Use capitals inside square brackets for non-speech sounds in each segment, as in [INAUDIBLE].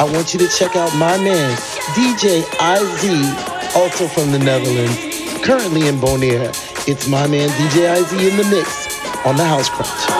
I want you to check out my man, DJ Izee, also from the Netherlands, currently in Bonaire. It's my man DJ Izee in the mix on the House Crunch.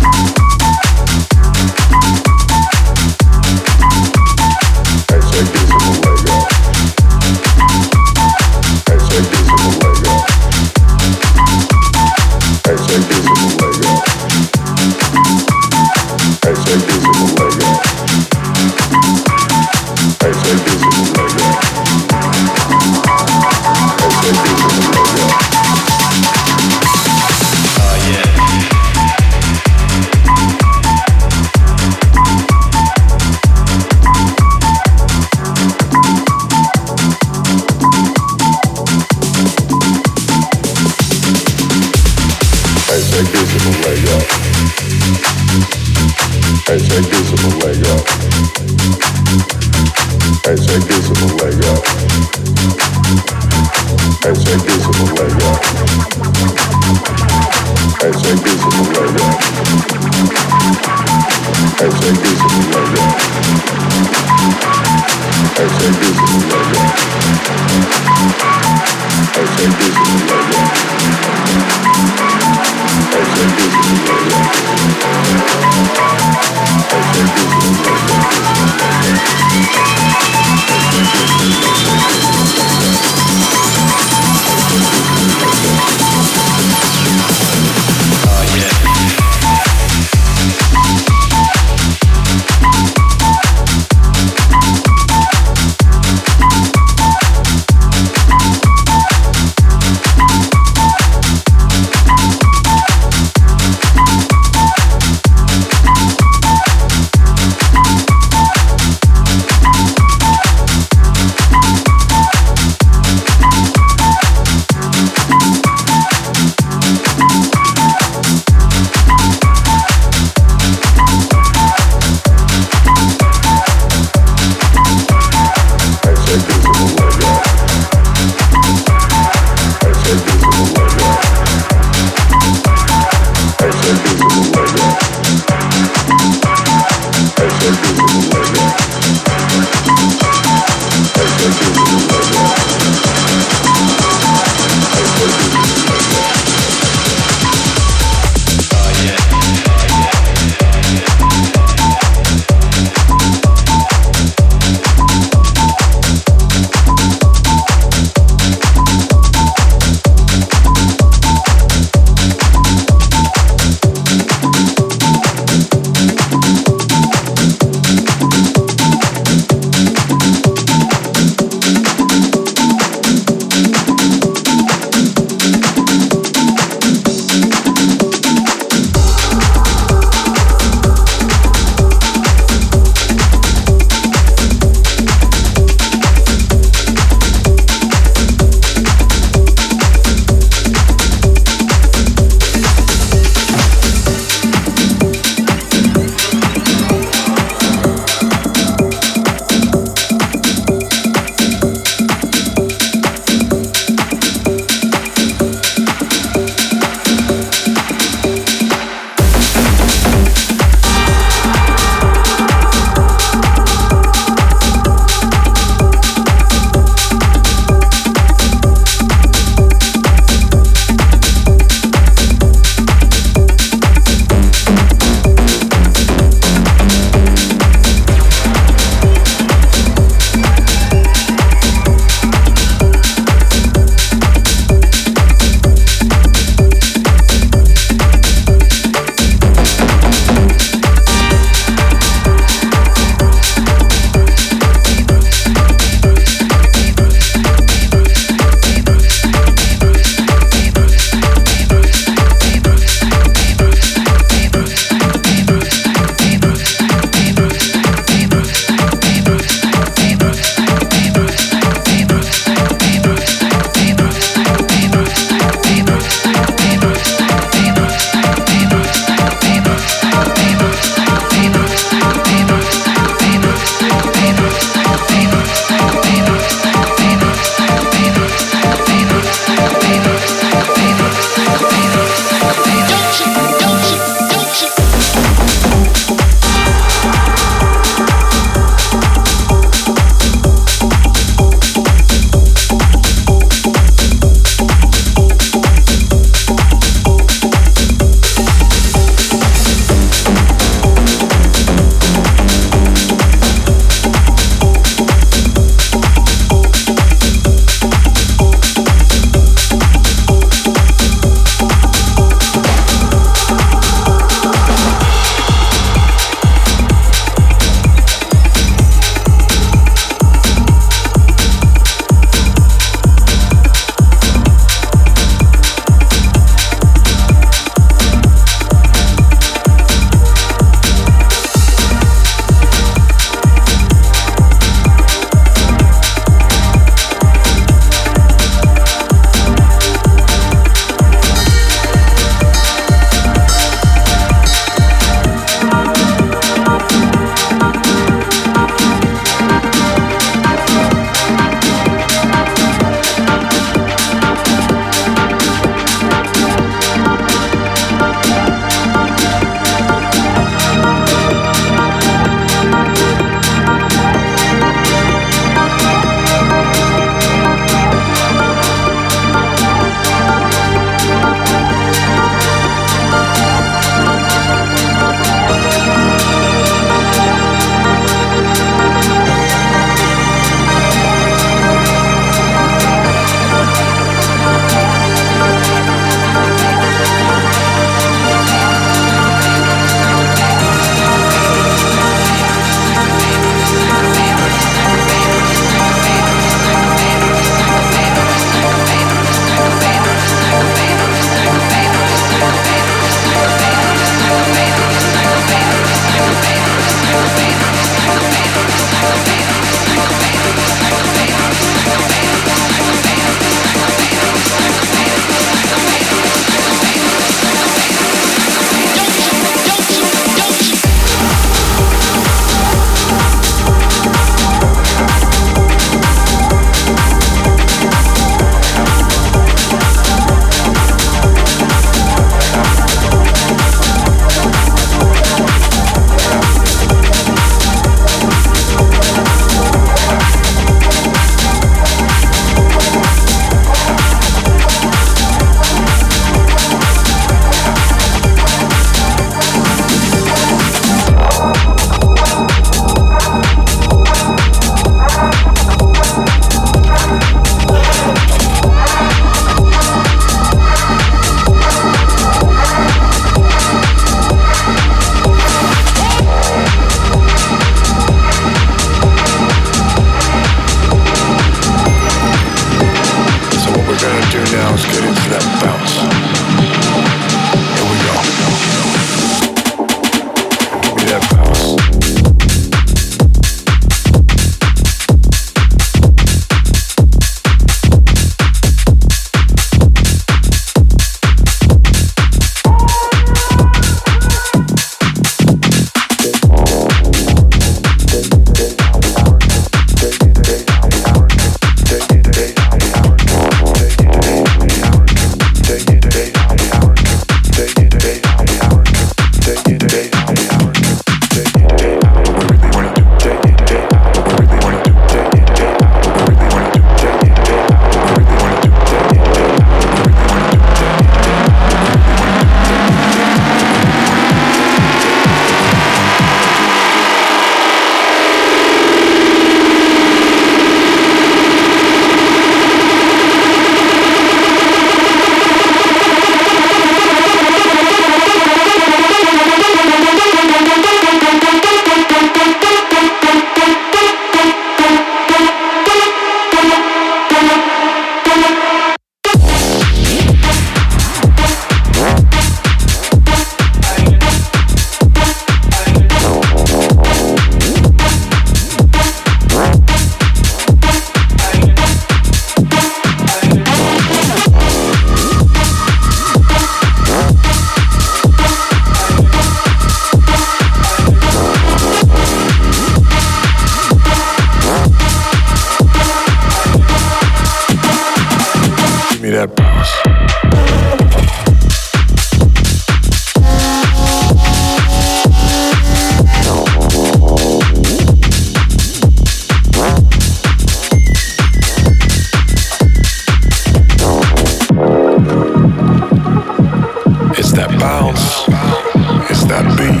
It's that beat.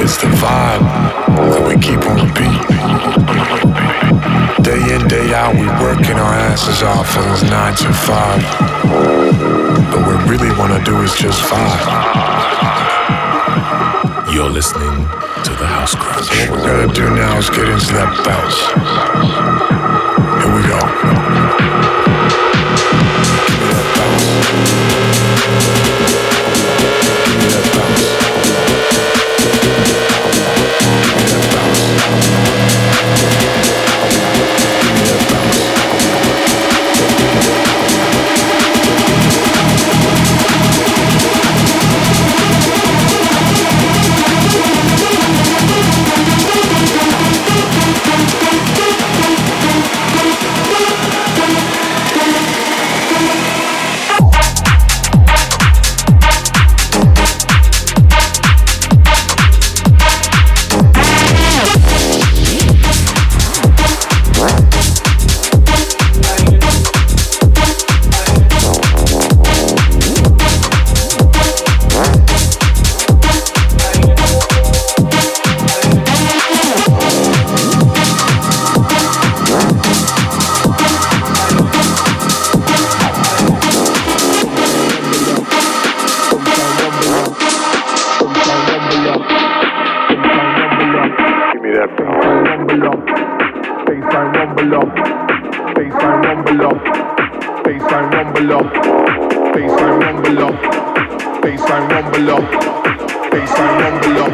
It's the vibe that we keep on beat. Day in, day out, we working our asses off for those nine to five. But what we really wanna do is just five. You're listening to the house Crash. All we gotta do now is get into that bounce. Here we go. baseline on the low,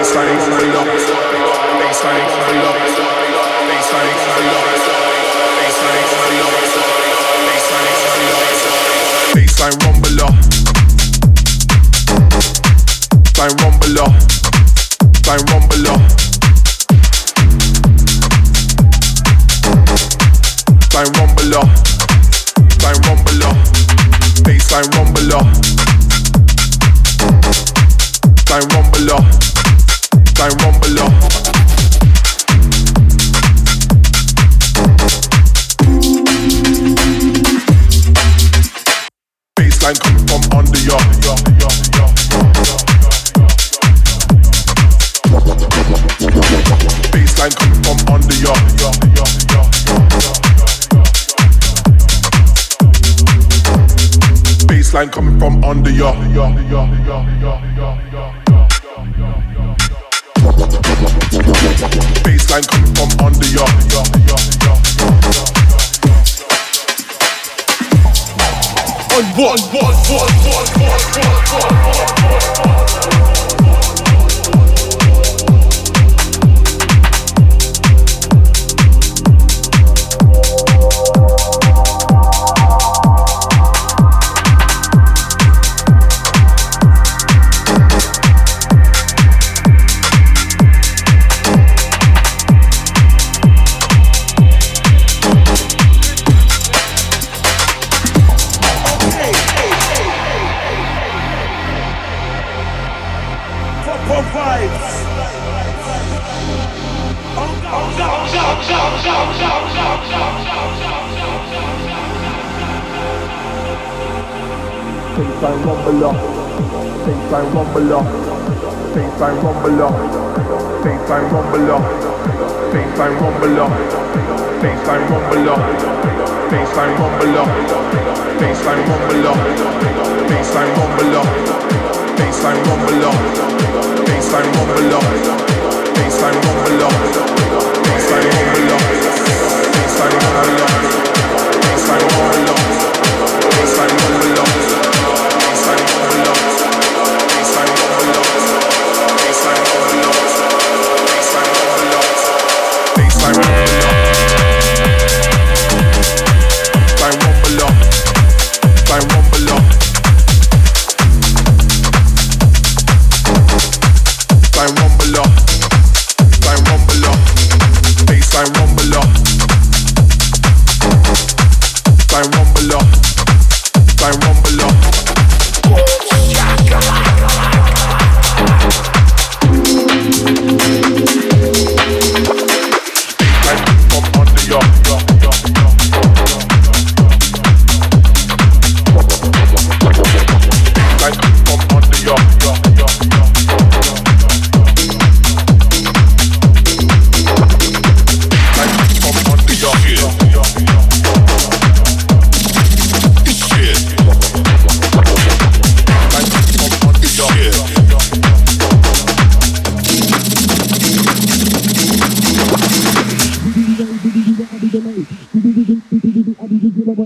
baseline on the low, baseline on the low baseline rumble up, rumble up, Baseline coming from under ya. ya, ya, ya, ya, ya, Baseline coming from under ya. ya, ya, ya, On one, one, one, one, one, one, one, one. Baseline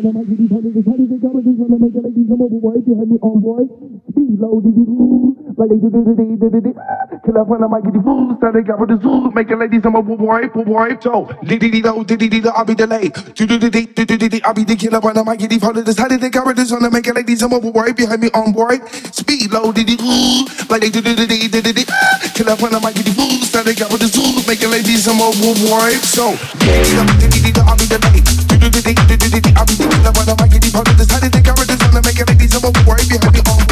Kill up when I might get the food, so they got with the zoo, making ladies I'm a boy, boy, so diddy dee do, diddy dee I'll be delayed. Do do do do do do I'll be the killer when I might get the how did they got with the making ladies I'm a boy behind me on boy. Speed low, diddy doo, like they do do do do do do. Kill up when I might get the food, so they got with the zoo, making ladies I'm a boy, so diddy dee I'll be delayed. Do do do do do do I'll be the killer when I might get the how did they got with the making ladies I'm a boy behind me on boy.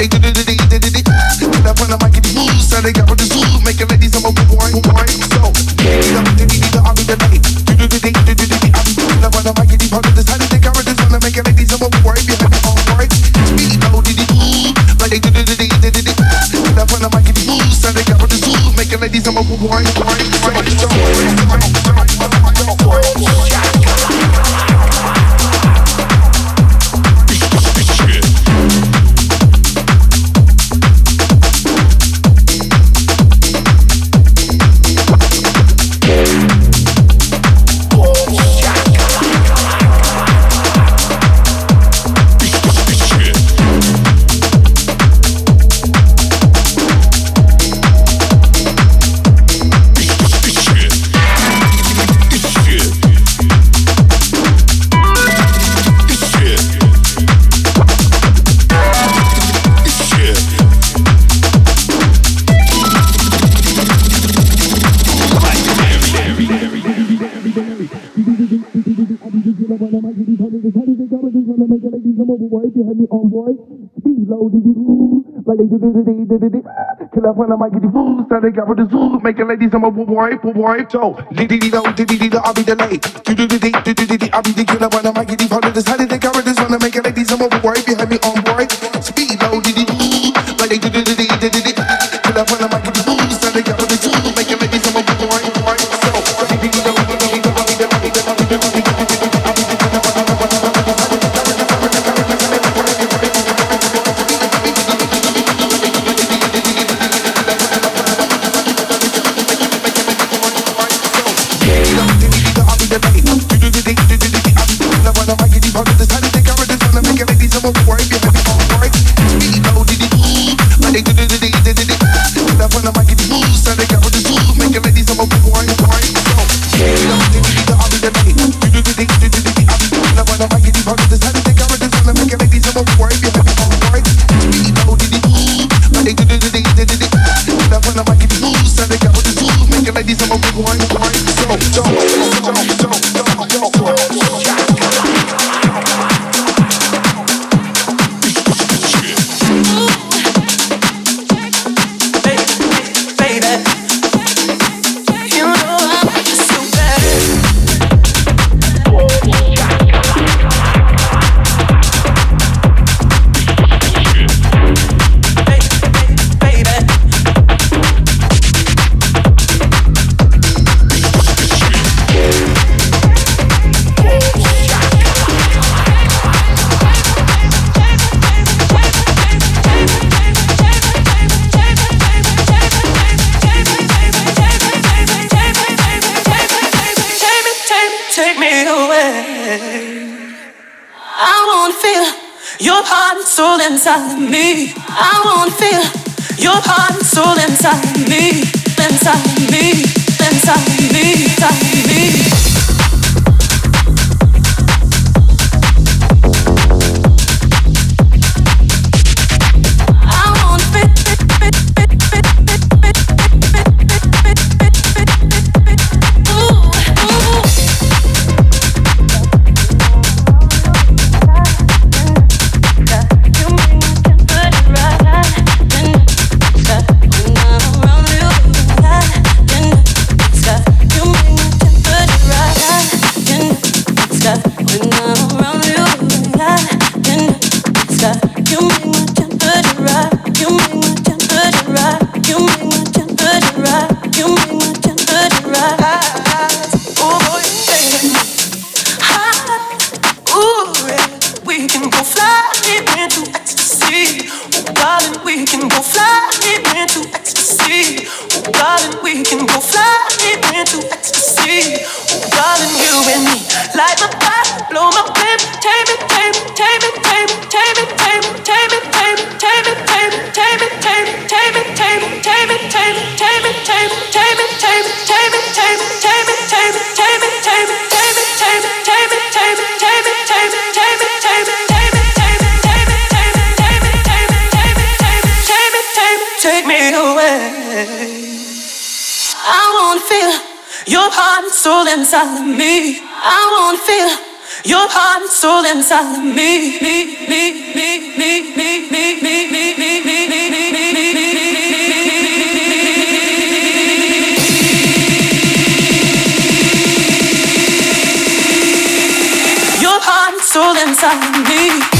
They do do do do do do. Kill up when I might get the food, so they got with the zoo, making ladies I'm a boy, boy, so diddy dee I'll be delayed. Do do do do do do do. I'll be the killer when I might get the phone. This how did they got with this on the making ladies I'm a boy behind me on boy. Speed low, diddy doo, like they do do do do do do. Kill up when I might get the food, so they got with the zoo, making ladies I'm a boy, boy, boy, so. Kill up when I find might get the food, so they got with the zoo, making ladies I'm a boy, boy, so diddy dee do, diddy dee do, I'll be delayed. Do do do do do do do, I'll be the killer when I might get the. This how they got this one, making ladies I'm a boy behind me on boy. Speed low, diddy doo, like they do do do do do do. Kill up when I might your heart and soul inside of me. I wanna feel your heart and soul inside of me, inside of me, inside of me, inside of me. And soul inside of me. I wanna feel your heart and soul inside of me. Me, me, me, me, me, me, me, me, me, me, me, me, me, me. me, me. Your heart and soul inside of me.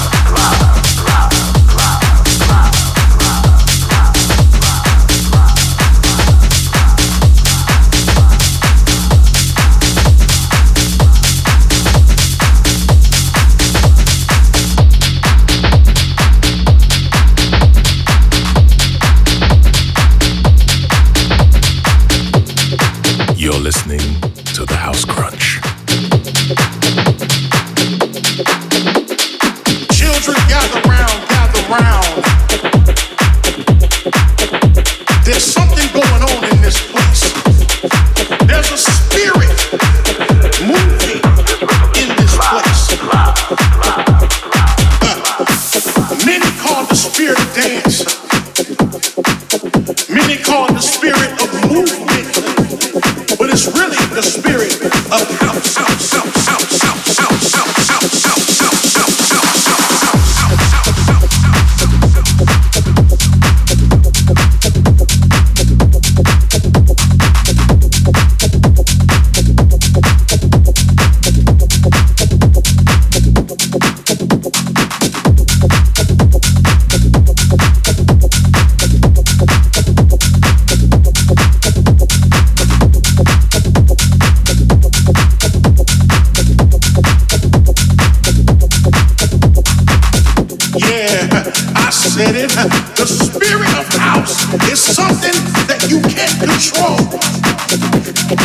fascinated. The spirit of house is something that you can't control.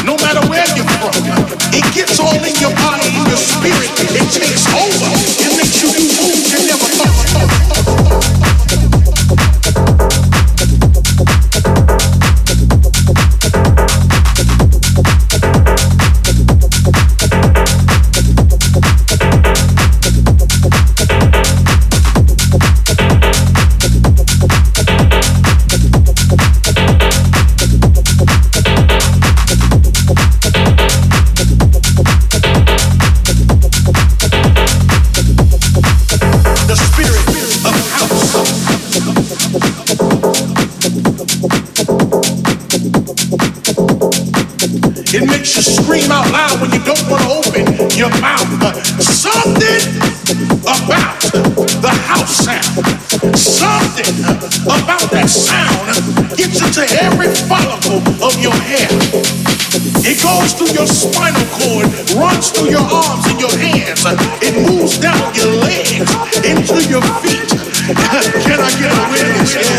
No matter where you're from, it gets all in your body, in your spirit. It takes over. It makes you do moves you never thought. scream out loud when you don't want to open your mouth. Uh, something about the house sound, something uh, about that sound uh, gets into every follicle of your hair. It goes through your spinal cord, runs through your arms and your hands. It moves down your legs, into your feet. [LAUGHS] Can I get a witness?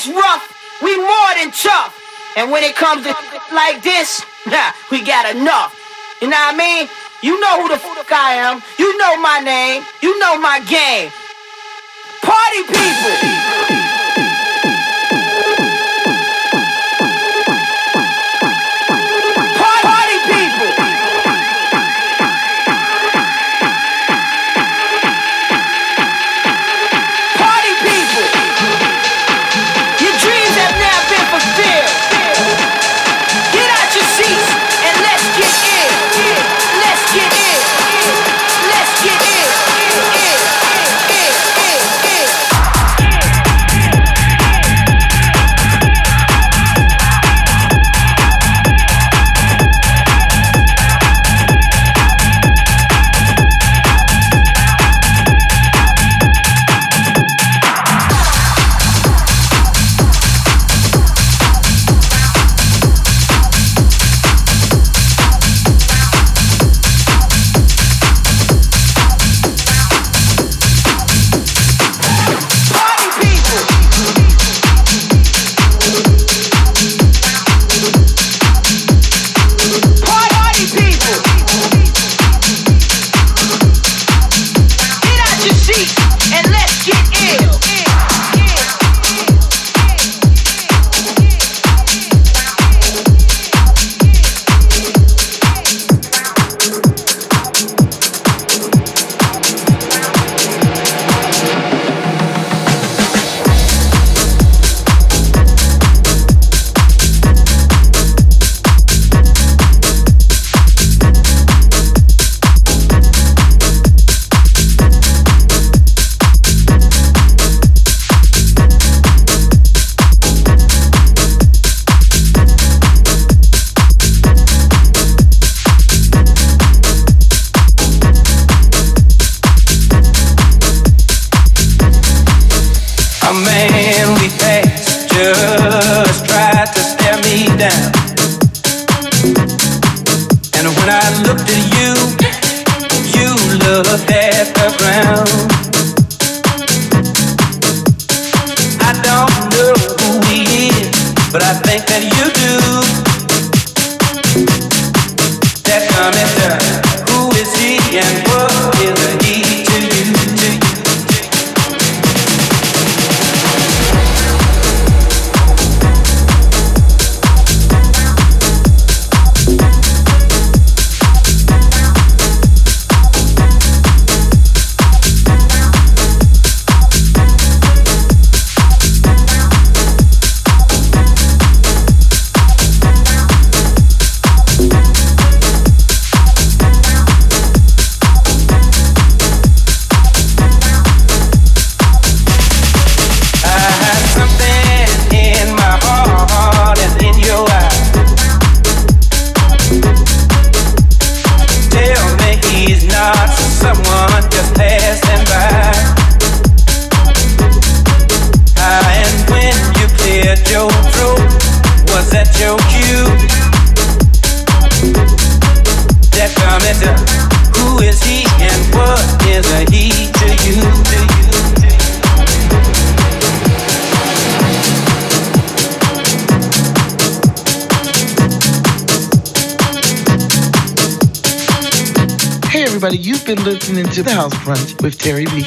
that's rough, we more than tough. And when it comes to like this, [LAUGHS] nah, we got enough. You know what I mean? You know who the fuck I am. You know my name. You know my game. Party people. Listening to The House Brunch with Terri B.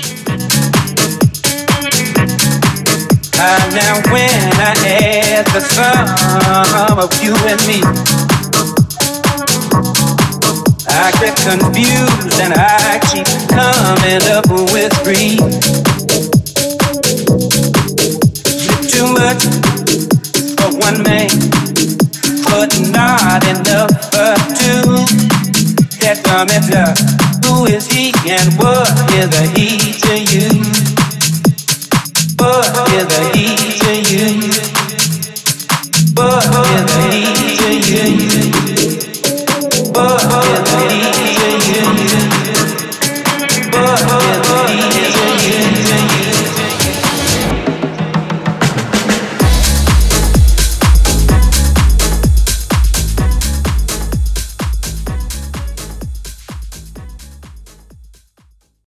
Uh, now when I add the sum of you and me, I get confused and I keep coming up with grief. Too much for one man, but not enough and what is a he